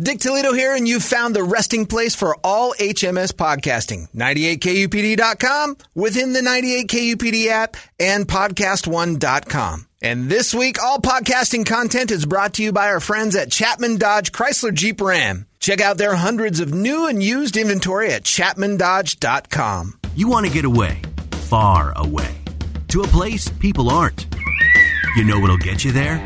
Dick Toledo here, and you've found the resting place for all HMS podcasting. 98kupd.com, within the 98kupd app, and podcast1.com. And this week, all podcasting content is brought to you by our friends at Chapman Dodge Chrysler Jeep Ram. Check out their hundreds of new and used inventory at chapmandodge.com. You want to get away, far away, to a place people aren't. You know what'll get you there?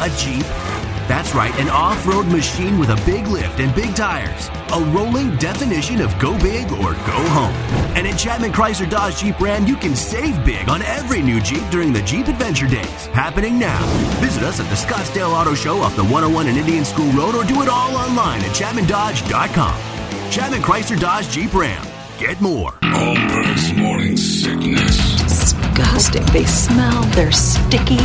A Jeep. That's right, an off road machine with a big lift and big tires. A rolling definition of go big or go home. And at Chapman Chrysler Dodge Jeep Ram, you can save big on every new Jeep during the Jeep Adventure Days. Happening now. Visit us at the Scottsdale Auto Show off the 101 and Indian School Road or do it all online at ChapmanDodge.com. Chapman Chrysler Dodge Jeep Ram. Get more. Holmberg's morning sickness. disgusting. They smell, they're sticky,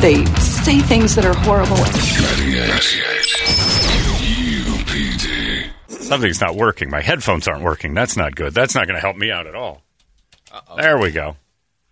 they say things that are horrible. 98 UPD. Something's not working. My headphones aren't working. That's not good. That's not going to help me out at all. There we go.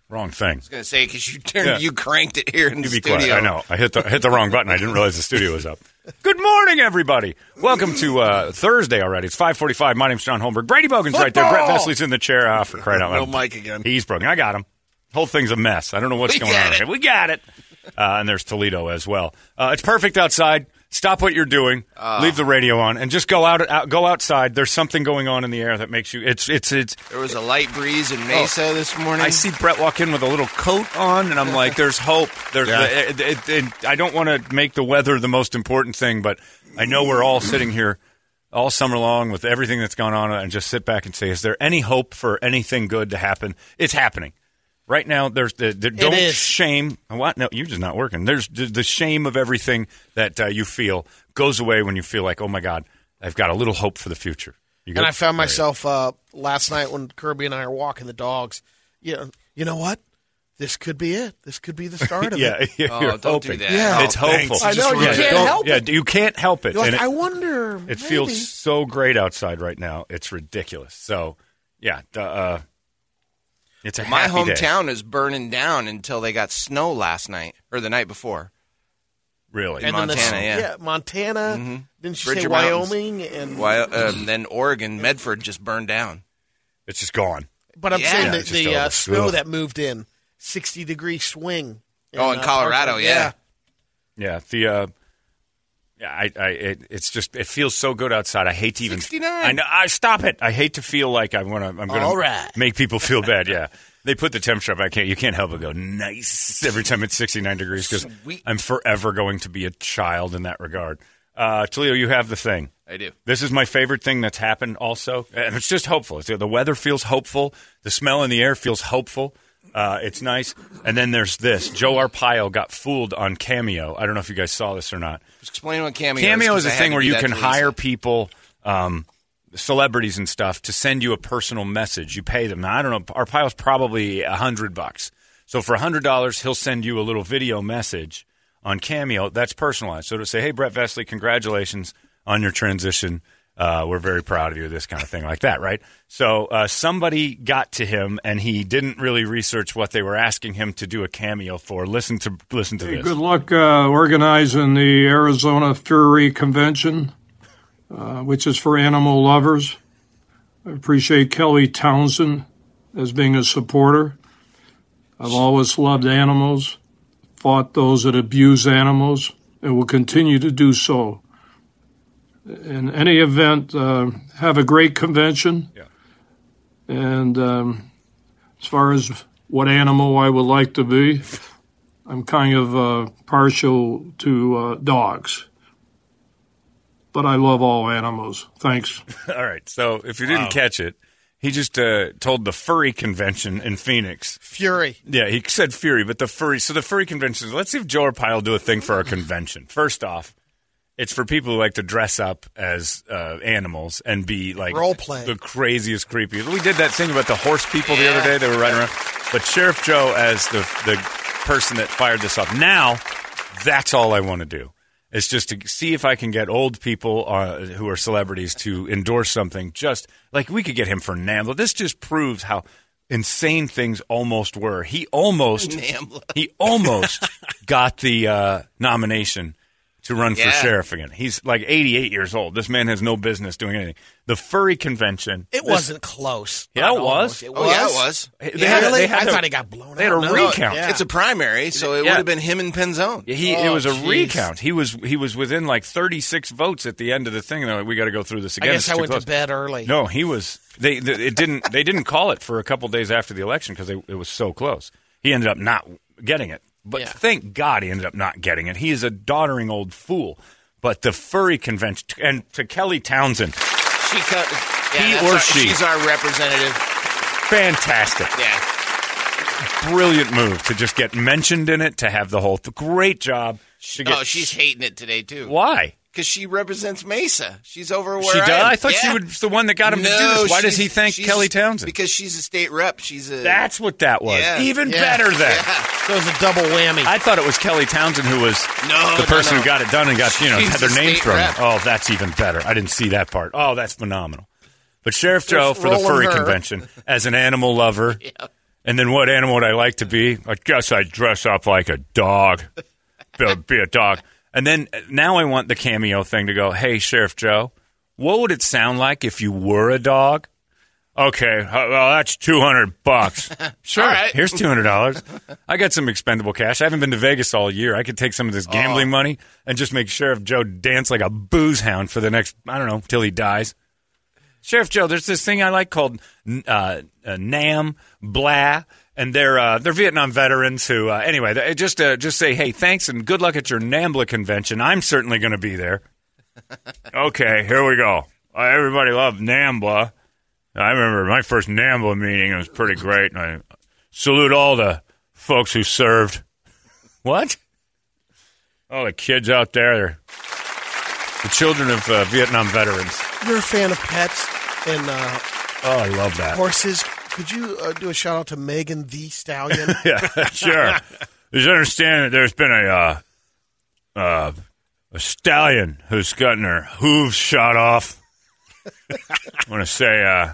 Wrong thing. I was gonna say because you turned, Yeah. you cranked it here in You the be studio. quiet. I know. I hit the hit the wrong button. I didn't realize the studio was up. Good morning, everybody. Welcome to uh, Thursday already. It's five forty-five. My name's John Holmberg. Brady Bogan's right there. Brett Vesley's in the chair. Ah, for crying out loud. No mic again. He's broken. I got him. Whole thing's a mess. I don't know what's We going on. it. here. We got it. Uh, and there's Toledo as well. Uh, it's perfect outside. Stop what you're doing. Ah. leave the radio on, and just go out, out. Go outside. There's something going on in the air that makes you. It's it's it's. There was a light breeze in Mesa this morning. I see Brett walk in with a little coat on, and I'm like, "There's hope." There's, Yeah. it, it, it- I don't want to make the weather the most important thing, but I know we're all sitting here all summer long with everything that's gone on, and just sit back and say, "Is there any hope for anything good to happen?" It's happening right now. There's the, the don't is. shame. What? No, you're just not working. There's the, the shame of everything that uh, you feel goes away when you feel like, "Oh my God, I've got a little hope for the future." You And? I found myself uh, last night when Kirby and I are walking the dogs. You know, you know what? This could be it. This could be the start of yeah, it. you're Oh, don't do that. Yeah. it's Oh, thanks. hopeful. I know, you Yeah, can't don't- help yeah, it. you can't help it. You're like, And it- I wonder. It maybe. feels so great outside right now. It's ridiculous. So, yeah, uh, it's a My happy day. hometown is burning down until they got snow last night or the night before. Really, And then the- Montana, yeah. Montana. Mm-hmm. Didn't you Bridger say Mountains. Wyoming? And Why? Um, then Oregon, Medford just burned down. it's just gone. but I'm Yeah. saying Yeah, that it's the uh, snow Ugh. that moved in, sixty degree swing. Oh, in uh, Colorado, parts of- yeah. Yeah, the uh, yeah, I, I, it, it's just it feels so good outside. I hate to even. 69. I know. I stop it. I hate to feel like I want to. I'm going All to make people feel bad. Yeah, they put the temperature up. I can't. You can't help but go nice every time it's 69 degrees because I'm forever going to be a child in that regard. Uh, Toledo, you have the thing. I do. This is my favorite thing that's happened also. And it's just hopeful. It's, the weather feels hopeful. The smell in the air feels hopeful. Uh, it's nice. And then there's this. Joe Arpaio got fooled on Cameo. I don't know if you guys saw this or not. Just explain what cameo. Is. Cameo is is a thing where you can hire people, um, celebrities and stuff, to send you a personal message. You pay them. Now, I don't know. Arpaio's probably a hundred bucks. So for a hundred dollars, he'll send you a little video message on Cameo that's personalized. So to say, "Hey, Brett Vesley, congratulations on your transition. Uh, we're very proud of you." This kind of thing, like that, right? So uh, somebody got to him, and he didn't really research what they were asking him to do a cameo for. Listen to listen to this. Good luck uh, organizing the Arizona Fury Convention, uh, which is for animal lovers. I appreciate Kelly Townsend as being a supporter. I've always loved animals, fought those that abuse animals, and will continue to do so. In any event, uh, have a great convention. Yeah. And um, as far as what animal I would like to be, I'm kind of uh, partial to uh, dogs. But I love all animals. Thanks. All right. So if you didn't catch it, he just uh, told the furry convention in Phoenix. Fury. Yeah, he said Fury, but the furry. So the furry convention. Let's see if Joe Arpaio will do a thing for our convention. First off, it's for people who like to dress up as uh, animals and be like Role play. the craziest, creepiest. We did that thing about the horse people the other day. They were riding around, but Sheriff Joe as the the person that fired this off. Now, that's all I want to do. Is just to see if I can get old people uh, who are celebrities to endorse something. Just like we could get him for NAMBLA. This just proves how insane things almost were. He almost NAMBLA. he almost got the uh, nomination to run for sheriff again. He's like 88 years old. This man has no business doing anything. The furry convention. It this- wasn't close. Yeah, it was. almost. It Oh, yeah, it was. They Yeah, had really? they had I a- thought he got blown They had a. No, recount. yeah. It's a primary, so it Yeah. would have been him and Penzone. He Oh, it was a jeez. recount. He was he was within like 36 votes at the end of the thing. They're like, we got to go through this again. I again. guess It's I went close." to bed early. No, he was. They, they it didn't they didn't call it for a couple days after the election because it was so close. He ended up not getting it. But Yeah. thank God he ended up not getting it. He is a doddering old fool. But the furry convention and to Kelly Townsend, She cut. Yeah, He or our- she. She's our representative. fantastic. Yeah. brilliant move to just get mentioned in it to have the whole great job. Get, Oh, she's hating it today too. why? Because she represents Mesa. She's over where She I does. am. I thought she was the one that got him to do No, this. Why does he thank Kelly Townsend? Because she's a state rep. She's a. That's what that was. Yeah. Even Yeah. better then. Yeah. So it was a double whammy. I thought it was Kelly Townsend who was No, the person no. who got it done and got you know She's had their the name thrown. in. rep. Oh, that's even better. I didn't see that part. Oh, that's phenomenal. But Sheriff Joe for the furry her. convention as an animal lover. And then what animal would I like to be? I guess I'd dress up like a dog. be, be a dog. And then uh, now I want the cameo thing to go, hey, Sheriff Joe, what would it sound like if you were a dog? Okay, uh, well, that's 200 bucks. Sure, right. here's $200. I got some expendable cash. I haven't been to Vegas all year. I could take some of this gambling Oh. money and just make Sheriff Joe dance like a booze hound for the next, I don't know, till he dies. Sheriff Joe, there's this thing I like called uh, uh, Nam Blah, and they're uh, they're Vietnam veterans who, uh, anyway, they just uh, just say, hey, thanks and good luck at your NAMBLA convention. I'm certainly going to be there. okay, here we go. Uh, everybody loved NAMBLA. I remember my first NAMBLA meeting. It was pretty great, and I salute all the folks who served. What? All the kids out there, they're the children of uh, Vietnam veterans. You're a fan of pets and uh, Oh, I love that. horses. Could you uh, do a shout out to Megan Thee Stallion? yeah, sure. There's understand that there's been a uh, uh, a stallion who's gotten her hooves shot off. I want to say uh,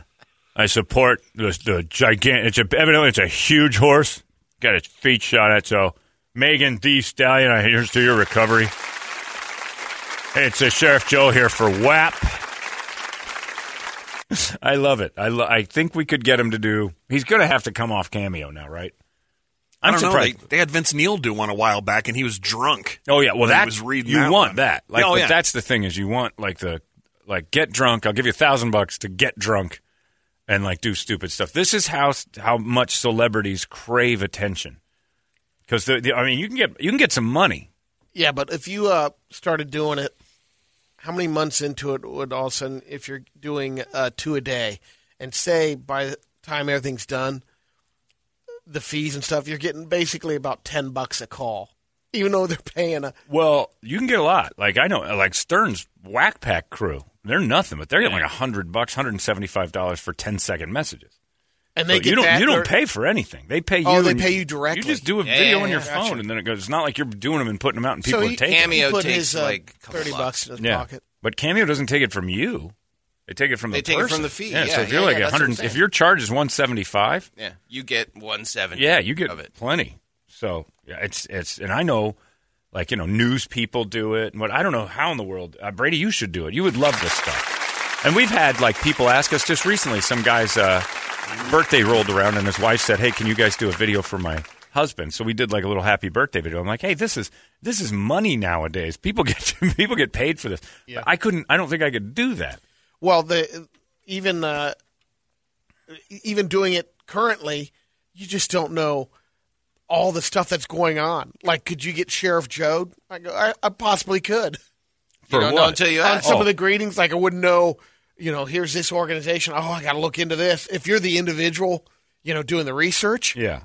I support the, the gigantic. It's a, evidently it's a huge horse. Got its feet shot at. So Megan Thee Stallion, I here's to your recovery. Hey, it's uh, Sheriff Joe here for WAP. I love it. I, lo- I think we could get him to do. He's going to have to come off cameo now, right? I I'm don't know. surprised. They, they had Vince Neil do one a while back, and he was drunk. Oh yeah, well that was reading you that want one. that. Like, oh but yeah. that's the thing is you want like the like get drunk. I'll give you a thousand bucks to get drunk and like do stupid stuff. This is how how much celebrities crave attention because the, the, I mean you can get you can get some money. yeah, but if you uh, started doing it, how many months into it would all of a sudden, if you're doing uh, two a day, and say by the time everything's done, the fees and stuff, you're getting basically about ten bucks a call, even though they're paying a. Well, you can get a lot. Like I know, like Stern's Wack Pack crew, they're nothing, but they're getting like a hundred bucks, hundred and seventy five dollars for 10 second messages. And they So get you don't that, you don't pay for anything. They pay you. Oh, they pay you directly. You just do a Yeah, video on your yeah. phone, and then it goes. It's not like you're doing them and putting them out, and people so are taking. them. he Cameo put takes, his, uh, like, thirty bucks. bucks in his Yeah, pocket. but Cameo doesn't take it from you. They take it from They the take it from the fee. Yeah, so Yeah, if you're yeah, like yeah, a that's what I'm hundred, if your charge is one seventy five, Yeah, you get one seventy. yeah, you get of it. plenty. So yeah, it's it's, and I know, like you know, news people do it, and what I don't know how in the world, uh, Brady, you should do it. You would love this stuff. And we've had like people ask us just recently. Some guy's uh, birthday rolled around, and his wife said, "Hey, can you guys do a video for my husband. So we did like a little happy birthday video. I'm like, hey, this is this is money nowadays. People get people get paid for this. Yeah. I couldn't. I don't think I could do that. Well, the even uh, even doing it currently, you just don't know all the stuff that's going on. Like, could you get Sheriff Joe? I go, I, I possibly could. For don't know what? until you On some Oh. of the greetings, like I wouldn't know. You know, here's this organization. Oh, I got to look into this. If you're the individual, you know, doing the research, Yeah.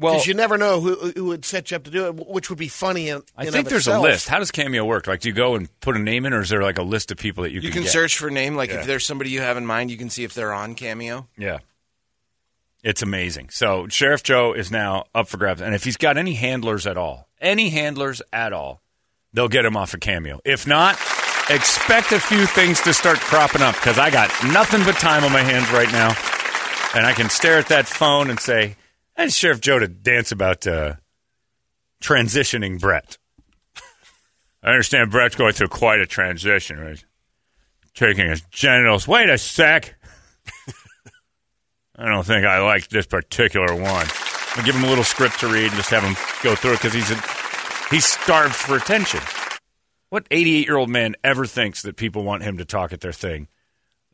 Well, because you never know who who would set you up to do it, which would be funny. In, I in think of there's itself. a list. How does Cameo work? Like, do you go and put a name in, or is there like a list of people that you, can? You can get? search for name. Like Yeah. if there's somebody you have in mind, you can see if they're on Cameo. Yeah. It's amazing. So Sheriff Joe is now up for grabs, and if he's got any handlers at all, any handlers at all, they'll get him off a cameo. If not, expect a few things to start cropping up because I got nothing but time on my hands right now, and I can stare at that phone and say, "I need Sheriff Joe to dance about uh, transitioning Brett." I understand Brett's going through quite a transition, right? Taking his genitals. Wait a sec. I don't think I like this particular one. I'll give him a little script to read and just have him go through it because he's he's starved for attention. What 88 year old man ever thinks that people want him to talk at their thing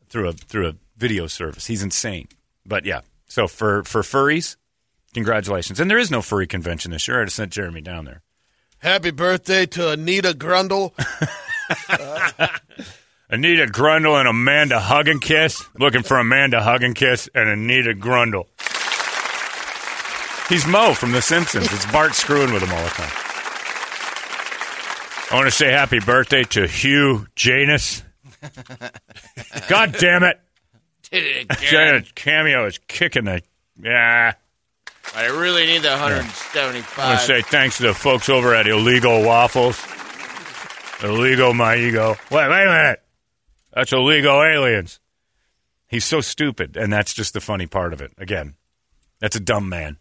through a through a video service? He's insane. But yeah, so for for furries, congratulations. And there is no furry convention this year. I just sent Jeremy down there. Happy birthday to Anita Grundle. Anita Grundle and Amanda Hug and Kiss. Looking for Amanda Hug and Kiss and Anita Grundle. He's Mo from The Simpsons. It's Bart screwing with him all the time. I want to say happy birthday to Hugh Janus. God damn it. Did it again. Janus Cameo is kicking the. Yeah. I really need the 175. I want to say thanks to the folks over at Illegal Waffles. Illegal my ego. Wait, wait a minute. That's illegal aliens. He's so stupid, and that's just the funny part of it. Again, that's a dumb man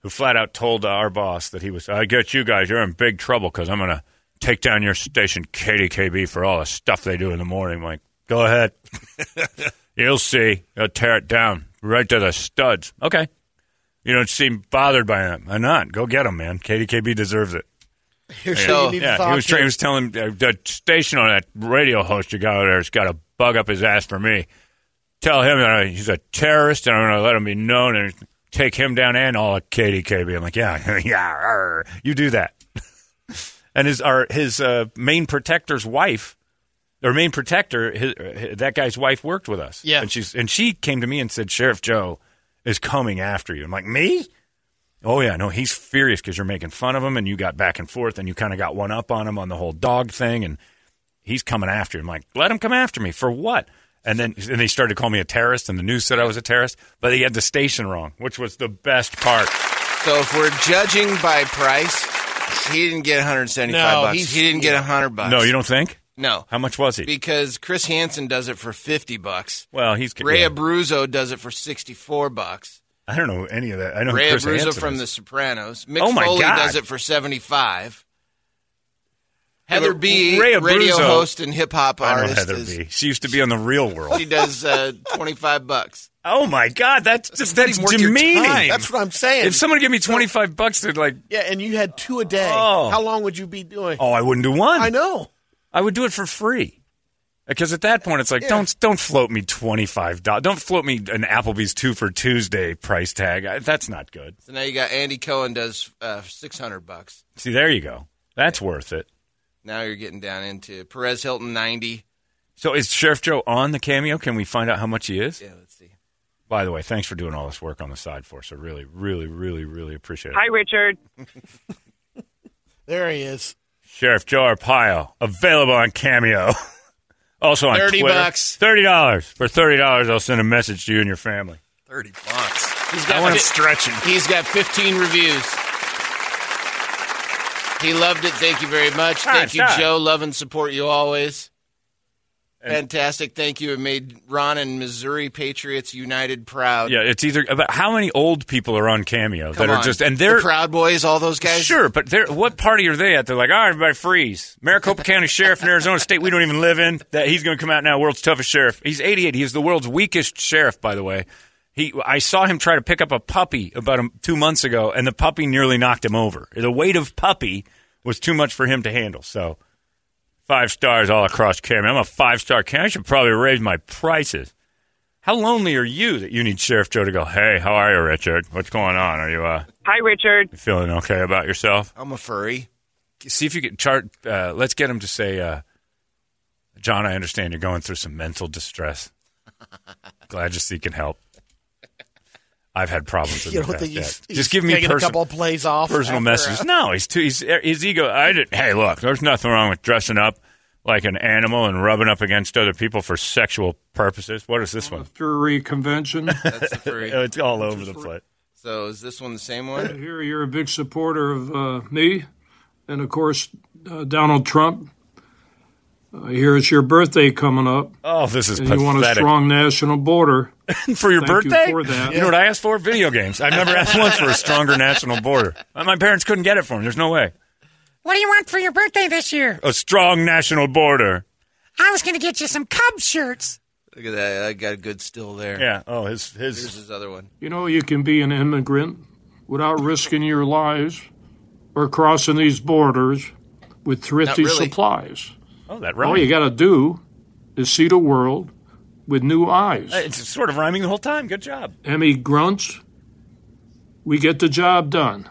who flat out told our boss that he was. I get you guys. You're in big trouble because I'm going to take down your station, KDKB, for all the stuff they do in the morning. I'm like, go ahead. You'll see. They'll tear it down right to the studs. Okay. You don't seem bothered by that. I'm not. Go get him, man. KDKB deserves it. Here's yeah, who you need to yeah, talk he was, tra- he was telling uh, the station on that radio host you got over there has got to bug up his ass for me. Tell him that I- he's a terrorist and I'm going to let him be known and take him down and all of KDKB. I'm like, yeah, yeah, arr. you do that. And his our his uh, main protector's wife, or main protector, his, uh, that guy's wife worked with us. Yeah. and she's and she came to me and said, Sheriff Joe is coming after you. I'm like, me? Oh yeah, no, he's furious because you're making fun of him, and you got back and forth, and you kind of got one up on him on the whole dog thing, and he's coming after you. I'm like, let him come after me for what? And then and they started to call me a terrorist, and the news said I was a terrorist, but he had the station wrong, which was the best part. So if we're judging by price, he didn't get 175 No, bucks. he's- He didn't get 100 bucks. No, you don't think? No, How much was he? because Chris Hansen does it for 50 bucks. well, he's Ray yeah. Abruzzo does it for 64 bucks. I don't know any of that. I know Ray Chris Abruzzo Hansen from is. The Sopranos. Mick Oh, my Foley God. does it for 75. Heather B, Ray radio Abruzzo- host and hip hop I know artist, Heather is, B. She used to be on the Real World. she does uh, 25 bucks. oh my God, that's just that's worth demeaning. That's what I'm saying. If someone gave me twenty five bucks to like, yeah, and you had two a day. Oh. How long would you be doing? oh, I wouldn't do one. I know. I would do it for free. Because at that point, it's like Yeah. don't don't float me twenty five dollars. Don't float me an Applebee's two for Tuesday price tag. I, that's not good. So now you got Andy Cohen does uh, 600 bucks. See, there you go. That's worth it. Now you're getting down into Perez Hilton 90. So is Sheriff Joe on the cameo? Can we find out how much he is? Yeah, let's see. By the way, thanks for doing all this work on the side for us. I really, really, really, really appreciate it. Hi, Richard. There he is. Sheriff Joe Arpaio, available on Cameo. also on 30 Twitter. bucks. Thirty dollars. For thirty dollars, I'll send a message to you and your family. 30 bucks. He's got, want fi- to stretching. he's got 15 reviews. He loved it. Thank you very much. Thank you, stop. Joe. Love and support you always. Fantastic. Thank you. It made Ron and Missouri Patriots United proud. Yeah, it's either about how many old people are on Cameo Come that are just and they're Proud Boys, all those guys. Sure, but they're, what party are they at? They're like, all right, everybody freeze. Maricopa County Sheriff in Arizona State, we don't even live in. That he's going to come out now, world's toughest sheriff. He's 88. He's the world's weakest sheriff, by the way. He, I saw him try to pick up a puppy about a, two months ago, and the puppy nearly knocked him over. The weight of puppy was too much for him to handle. So, five stars all across Cameron. I'm a five star Cameron. I should probably raise my prices. How lonely are you that you need Sheriff Joe to go, hey, how are you, Richard? What's going on? Are you uh, Hi, Richard. you feeling okay about yourself? I'm a furry. See if you can chart. Uh, let's get him to say, uh, John, I understand you're going through some mental distress. Glad to see can help. I've had problems in You don't think he's, he's Just give me taking a couple of plays off? personal after, messages. uh, No, he's too. He's his ego. I did. Hey, look, there's nothing wrong with dressing up like an animal and rubbing up against other people for sexual purposes. What is this one? Furry convention. That's the furry. It's all over the place. So is this one the same one? Here, you're a big supporter of uh, me, and of course uh, Donald Trump. I hear it's your birthday coming up, Oh, this is and you want a strong national border. for your Thank you birthday? for that. You know what I asked for? Video games. I've never asked once for a stronger national border. My parents couldn't get it for me. There's no way. What do you want for your birthday this year? A strong national border. I was going to get you some Cubs shirts. Look at that. I got a good still there. Yeah. Oh, his Here's his. his other one. You know, you can be an immigrant without risking your lives or crossing these borders with thrifty really. supplies. Oh, that All you got to do is see the world with new eyes. It's sort of rhyming the whole time. Good job. Emmy grunts, we get the job done.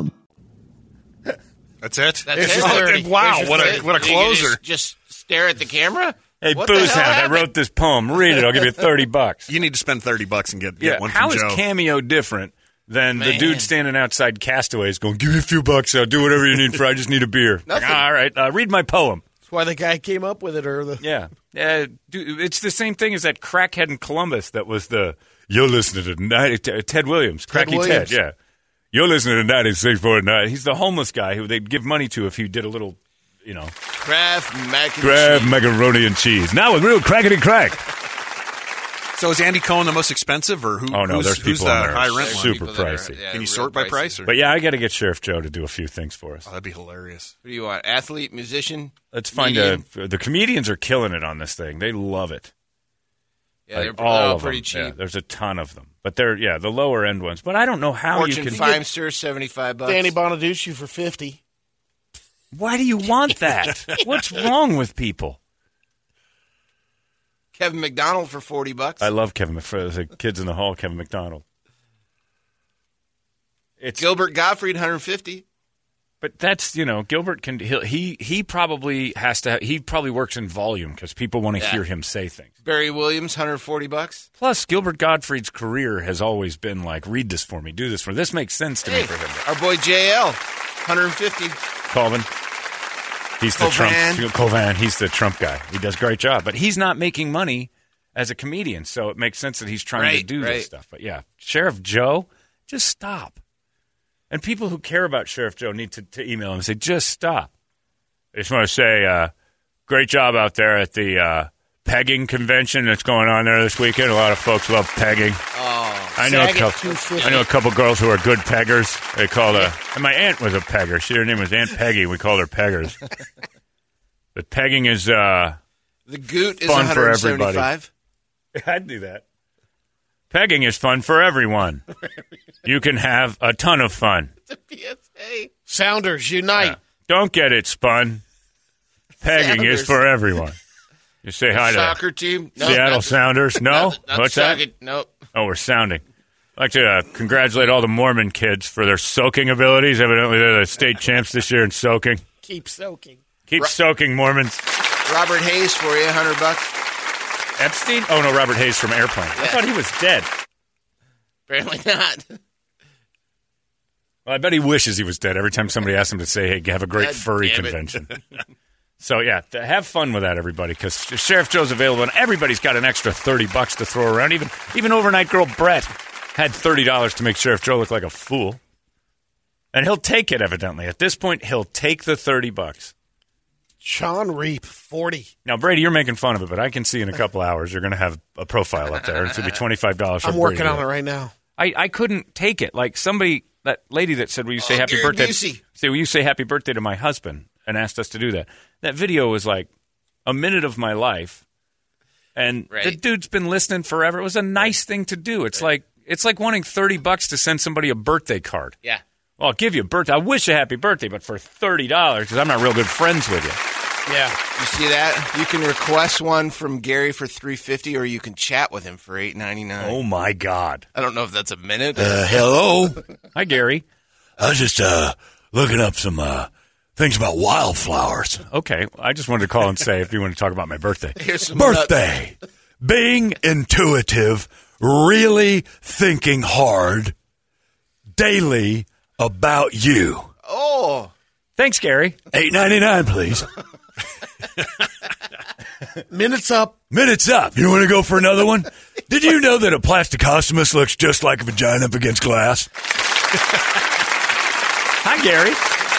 That's it. That's It's it. just- Here's wow, what a what a You closer. Just, just stare at the camera. Hey, What Booze Hound, I wrote this poem. Read it. I'll give you 30 bucks. You need to spend thirty bucks and get, get Yeah, one how from is Joe. Cameo different than the dude standing outside Castaways going, give me a few bucks, I'll do whatever you need for, I just need a beer. Like, Nothing. all right, uh, read my poem. That's why the guy came up with it, or the Yeah. Uh, dude, it's the same thing as that crackhead in Columbus that was the, you're listening to Ted Williams, Cracky Ted, Williams. yeah. You're listening to 96.9. He's the homeless guy who they'd give money to if he did a little, you know, Kraft mac and grab cheese. macaroni and cheese. Now with real crackety crack. So is Andy Cohen the most expensive, or who? Oh, no, who's, there's who's people the on there high rent are one? super People that are- pricey. yeah, Can you sort by pricey. price? Or? But yeah, I got to get Sheriff Joe to do a few things for us. Oh, that'd be hilarious. What do you want? Athlete, musician? Let's find Medium? a. The comedians are killing it on this thing. They love it. Yeah, Like, they're, they're all all of pretty them. cheap. Yeah, there's a ton of them, but they're yeah the lower end ones. But I don't know how Fortune you can. Feimster, seventy five bucks. Danny Bonaduce for fifty. Why do you want that? What's wrong with people? Kevin McDonald for forty bucks. I love Kevin Mc- for the kids in the hall. Kevin McDonald. It's Gilbert Gottfried, hundred fifty. But that's you know Gilbert can he'll, he he probably has to he probably works in volume because people want to Yeah. hear him say things. Barry Williams, hundred forty bucks. Plus, Gilbert Gottfried's career has always been like, read this for me, do this for me. This makes sense to Hey, me for him. our boy JL, hundred fifty. Cauvin. He's the Cauvin. Trump. Cauvin. He's the Trump guy. He does a great job, but he's not making money as a comedian, so it makes sense that he's trying to do right. this stuff. But yeah, Sheriff Joe, just stop. And people who care about Sheriff Joe need to, to email him and say, just stop. I just want to say, uh, great job out there at the uh, pegging convention that's going on there this weekend. A lot of folks love pegging. Oh, I know a couple. I know a couple girls who are good peggers. They call her. And my aunt was a pegger. She her name was Aunt Peggy. We called her peggers. but pegging is. uh the Goot is Fun one for hundred seventy five. I'd do that. Pegging is fun for everyone. you can have a ton of fun. It's a PSA. Sounders unite. Don't get it spun. Pegging is for everyone. You say hi to Soccer team. No, Seattle not- Sounders. No, not- not what's soccer- that? Nope. Oh, we're sounding. I'd like to uh, congratulate all the Mormon kids for their soaking abilities. Evidently, they're the state champs this year in soaking. Keep soaking. Keep soaking, Mormons. Robert Hays for you, hundred bucks. Epstein? Oh, no, Robert Hays from Airplane. I thought he was dead. Apparently not. Well, I bet he wishes he was dead every time somebody asks him to say, hey, have a great God furry damn it. convention. So yeah, th- have fun with that, everybody, because Sheriff Joe's available, and everybody's got an extra thirty bucks to throw around. Even even overnight girl Brett had thirty dollars to make Sheriff Joe look like a fool, and he'll take it. Evidently, at this point, he'll take the thirty bucks. Sean Reap, 40. Now, Brady, you're making fun of it, but I can see in a couple hours you're going to have a profile up there. It's going to be twenty five dollars. I'm working on it right now. I, I couldn't take it. Like somebody, that lady that said, "Will you say Oh, happy Gary birthday?" Busey. Say, "Will you say happy birthday to my husband?" And asked us to do that. That video was like a minute of my life, and the dude's been listening forever. It was a nice thing to do. It's like it's like wanting thirty bucks to send somebody a birthday card. Yeah. Well, I'll give you a birthday. I wish you a happy birthday, but for thirty dollars, because I'm not real good friends with you. Yeah. You see that? You can request one from Gary for three fifty, or you can chat with him for eight ninety nine. Oh my God! I don't know if that's a minute. Uh, hello. Hi, Gary. I was just uh, looking up some uh, things about wildflowers. Okay, I just wanted to call and say if you want to talk about my birthday. Here's some Birthday. Being intuitive, really thinking hard daily about you. Oh, Thanks, Gary. Eight ninety nine, please. Minutes up. Minutes up. You want to go for another one? Did you know that a plecostomus looks just like a vagina up against glass? Hi, Gary.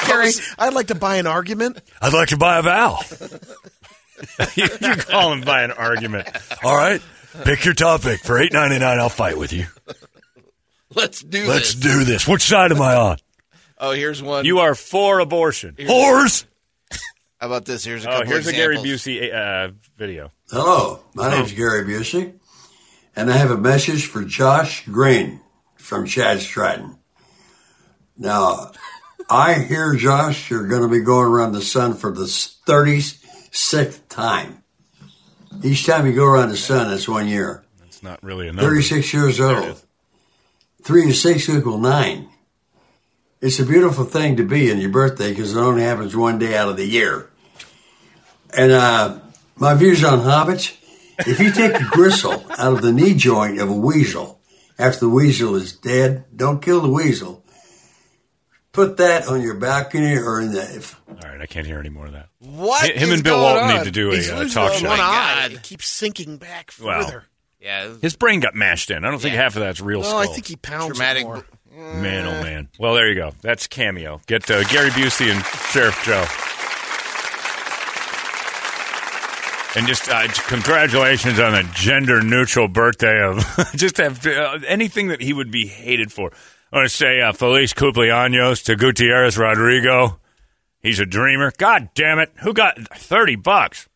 Gary, I'd like to buy an argument. I'd like to buy a vowel. you, you call him by an argument. All right, pick your topic for eight ninety nine. I'll fight with you. let's do Let's this. do this. Which side am I on? Oh, here's one. You are for abortion. Whores. How about this? Here's a Oh, couple here's a Gary. Busey uh, video. Hello, my name's Gary Busey, and I have a message for Josh Green from Chad Stratton. Now, I hear, Josh, you're going to be going around the sun for the 36th time. Each time you go around the sun, that's one year. That's not really enough. 36 years There it old. Is. Three and six equal nine. It's a beautiful thing to be in your birthday because it only happens one day out of the year. And uh, my views on hobbits: if you take the gristle out of the knee joint of a weasel after the weasel is dead, don't kill the weasel. Put that on your balcony or in the. If, All right, I can't hear any more of that. What? Him is and Bill going Walton on? need to do a He's uh, losing talk one show. eye. God. It keeps sinking back Wow. further. Yeah. His brain got mashed in. I don't think Yeah. half of that's real No, skull. I think he pounds it Dramatic. more. Man, oh man. Well, there you go. That's cameo. Get uh, Gary Busey and Sheriff Joe. And just uh, congratulations on a gender neutral birthday of just have uh, anything that he would be hated for. I want to say uh, Feliz Cumpleaños to Gutierrez Rodrigo. He's a dreamer. God damn it. Who got 30 bucks?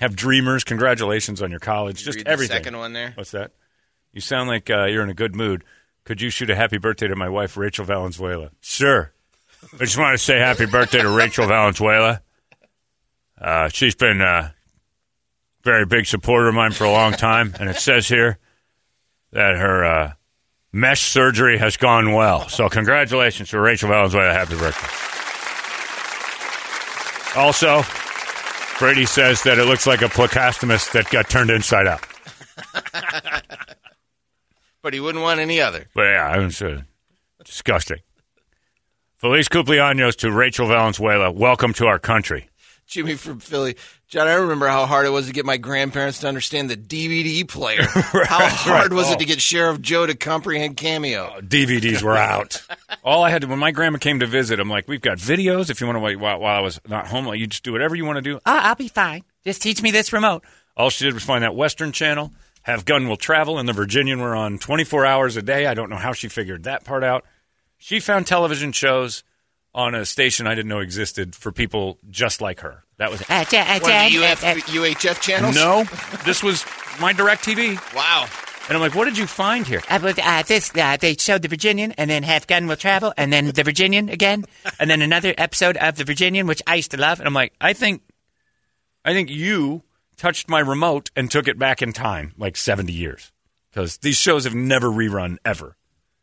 Have dreamers. Congratulations on your college. Just everything. second one there? What's that? You sound like uh, you're in a good mood. Could you shoot a happy birthday to my wife, Rachel Valenzuela? Sure. I just want to say happy birthday to Rachel Valenzuela. Uh, she's been a very big supporter of mine for a long time, and it says here that her uh, mesh surgery has gone well. So, congratulations to Rachel Valenzuela. Happy birthday. Also, Brady says that it looks like a plecostomus that got turned inside out. But he wouldn't want any other. But yeah, it was uh, disgusting. Feliz cumpleaños to Rachel Valenzuela. Welcome to our country. Jimmy from Philly. John, I remember how hard it was to get my grandparents to understand the DVD player. how hard right. was Oh. it to get Sheriff Joe to comprehend Cameo? Oh, DVDs were out. All I had to, when my grandma came to visit, I'm like, we've got videos. If you want to wait while, while I was not home, like, you just do whatever you want to do. Oh, I'll be fine. Just teach me this remote. All she did was find that Western channel, have Gun Will Travel, and the Virginian were on 24 hours a day. I don't know how she figured that part out. She found television shows on a station I didn't know existed for people just like her. That was. Uh, ja- uh, One Dad, of the uh, UF, uh, UHF channels? No, this was my DirecTV. Wow. And I'm like, what did you find here? uh, but, uh, this, uh, they showed the Virginian, and then Have Gun Will Travel, and then the Virginian again, and then another episode of the Virginian, which I used to love. And I'm like, I think, I think you touched my remote and took it back in time, like 70 years, because these shows have never rerun ever.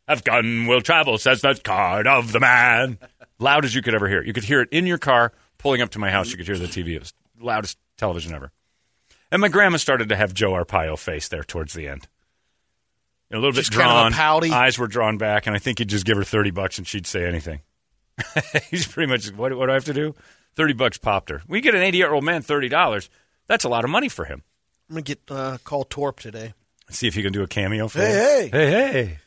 Have gun will travel, says the card of the man. Loud as you could ever hear it. You could hear it in your car, pulling up to my house. You could hear the TV. It was loudest television ever. And my grandma started to have Joe Arpaio face there towards the end. A little Just bit kind of a drawn, pouty. eyes were drawn back, and I think he'd just give her thirty bucks and she'd say anything. He's pretty much what, what do I have to do? 30 bucks popped her. We get an 80 year old man $30. That's a lot of money for him. I'm gonna get uh, call Torp today. Let's see if he can do a cameo for Hey, him. Hey, hey.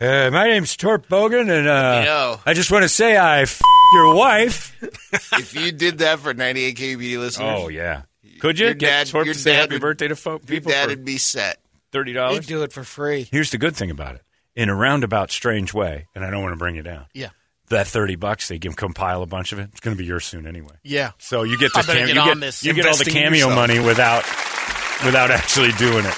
Uh, my name's Torp Bogan, and uh, You know. I just want to say I f- your wife. if you did that for 98 KBD listeners, Oh, yeah. Could you Your get dad- Torp your to say dad happy would- birthday to folk your people dad would be set. $30? He'd do it for free. Here's the good thing about it. In a roundabout, strange way, and I don't want to bring you down. Yeah. That thirty bucks, they can compile a bunch of it. It's going to be yours soon anyway. Yeah. So you get I this better cam- get you on get, this. you get all the Investing cameo yourself. money without without actually doing it.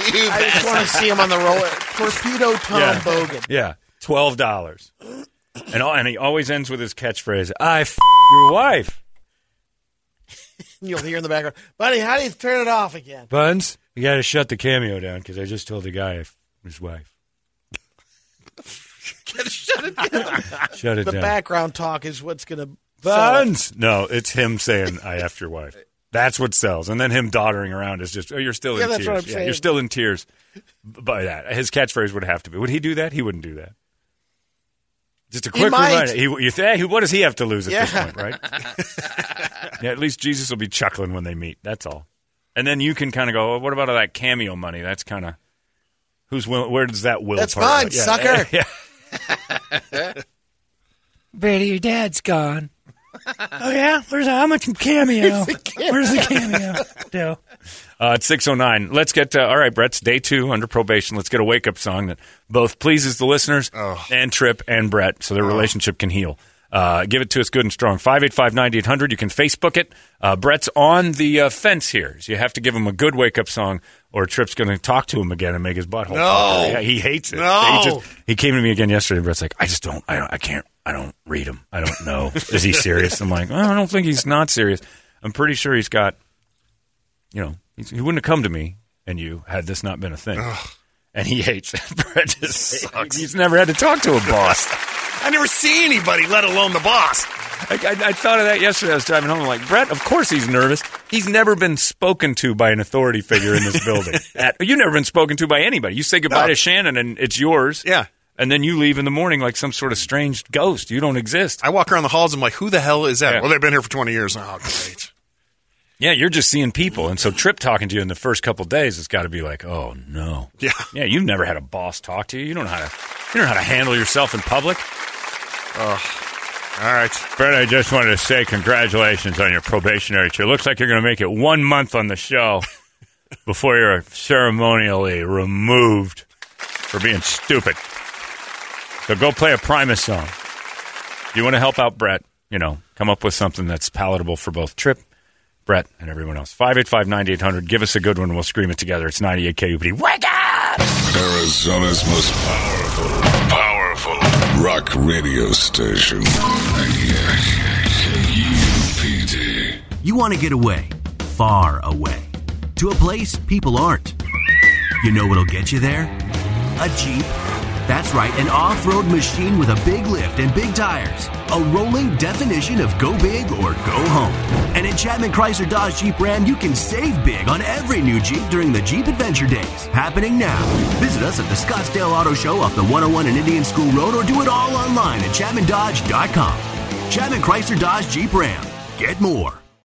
I just want to see him on the roller. Torpedo Tom Yeah. Bogan. Yeah, twelve dollars, and all, and he always ends with his catchphrase: "I f- your wife, You'll hear in the background, buddy. How do you turn it off again? Buns. You got to shut the cameo down because I just told the guy I f- his wife. Shut it down. Shut it the down. background talk is what's going to Buns. No, it's him saying I effed your wife. That's what sells, and then him doddering around is just oh, you're still Yeah, in that's tears. what I'm yeah, saying. you're still in tears by that. His catchphrase would have to be. Would he do that? He wouldn't do that. Just a He quick might. reminder. He, you think, hey, what does he have to lose at this point, right? yeah, at least Jesus will be chuckling when they meet. That's all. And then you can kind of go, well, what about all that cameo money? That's kind of who's will, where does that will? That's part mine, go? Yeah, sucker. Yeah. Brady, your dad's gone. oh yeah, where's how much cameo? Where's the cameo? Do? Uh, it's 609. Let's get, uh, all right, Brett's day two under probation. Let's get a wake up song that both pleases the listeners and Trip and Brett so their relationship can heal. Uh, give it to us good and strong. 585 9800. You can Facebook it. Uh, Brett's on the uh, fence here. So you have to give him a good wake up song or Trip's going to talk to him again and make his butthole. No. pop. Yeah, he hates it. No. He, just, he came to me again yesterday. And Brett's like, I just don't, I don't, I can't, I don't read him. I don't know. Is he serious? I'm like, oh, I don't think he's not serious. I'm pretty sure he's got you know, he's- he wouldn't have come to me and you had this not been a thing. And he hates. Brett he's never had to talk to a boss. I never see anybody, let alone the boss. I, I, I thought of that yesterday. I was driving home. I'm like, Brett, of course he's nervous. He's never been spoken to by an authority figure in this building. At, you've never been spoken to by anybody. You say goodbye No. to Shannon and it's yours. Yeah. And then you leave in the morning like some sort of strange ghost. You don't exist. I walk around the halls. I'm like, who the hell is that? Yeah. Well, they've been here for 20 years. Oh, great. Yeah, you're just seeing people. And so Trip talking to you in the first couple days it's got to be like, oh, no. Yeah. Yeah, you've never had a boss talk to you. You don't know how to you don't know how to handle yourself in public. Oh, all right. Brett, I just wanted to say congratulations on your probationary term. Looks like you're going to make it one month on the show before you're ceremonially removed for being stupid. So go play a Primus song. If you want to help out Brett, you know, come up with something that's palatable for both Trip, Brett, and everyone else. 585 9800. Give us a good one we'll scream it together. It's 98 KUPD. Wake up! Arizona's most powerful, powerful rock radio station. 98 KUPD. You want to get away, far away, to a place people aren't. You know what'll get you there? A Jeep. That's right, an off road machine with a big lift and big tires. A rolling definition of go big or go home. And at Chapman Chrysler Dodge Jeep Ram, you can save big on every new Jeep during the Jeep Adventure Days. Happening now. Visit us at the Scottsdale Auto Show off the 101 and Indian School Road or do it all online at ChapmanDodge.com. Chapman Chrysler Dodge Jeep Ram. Get more.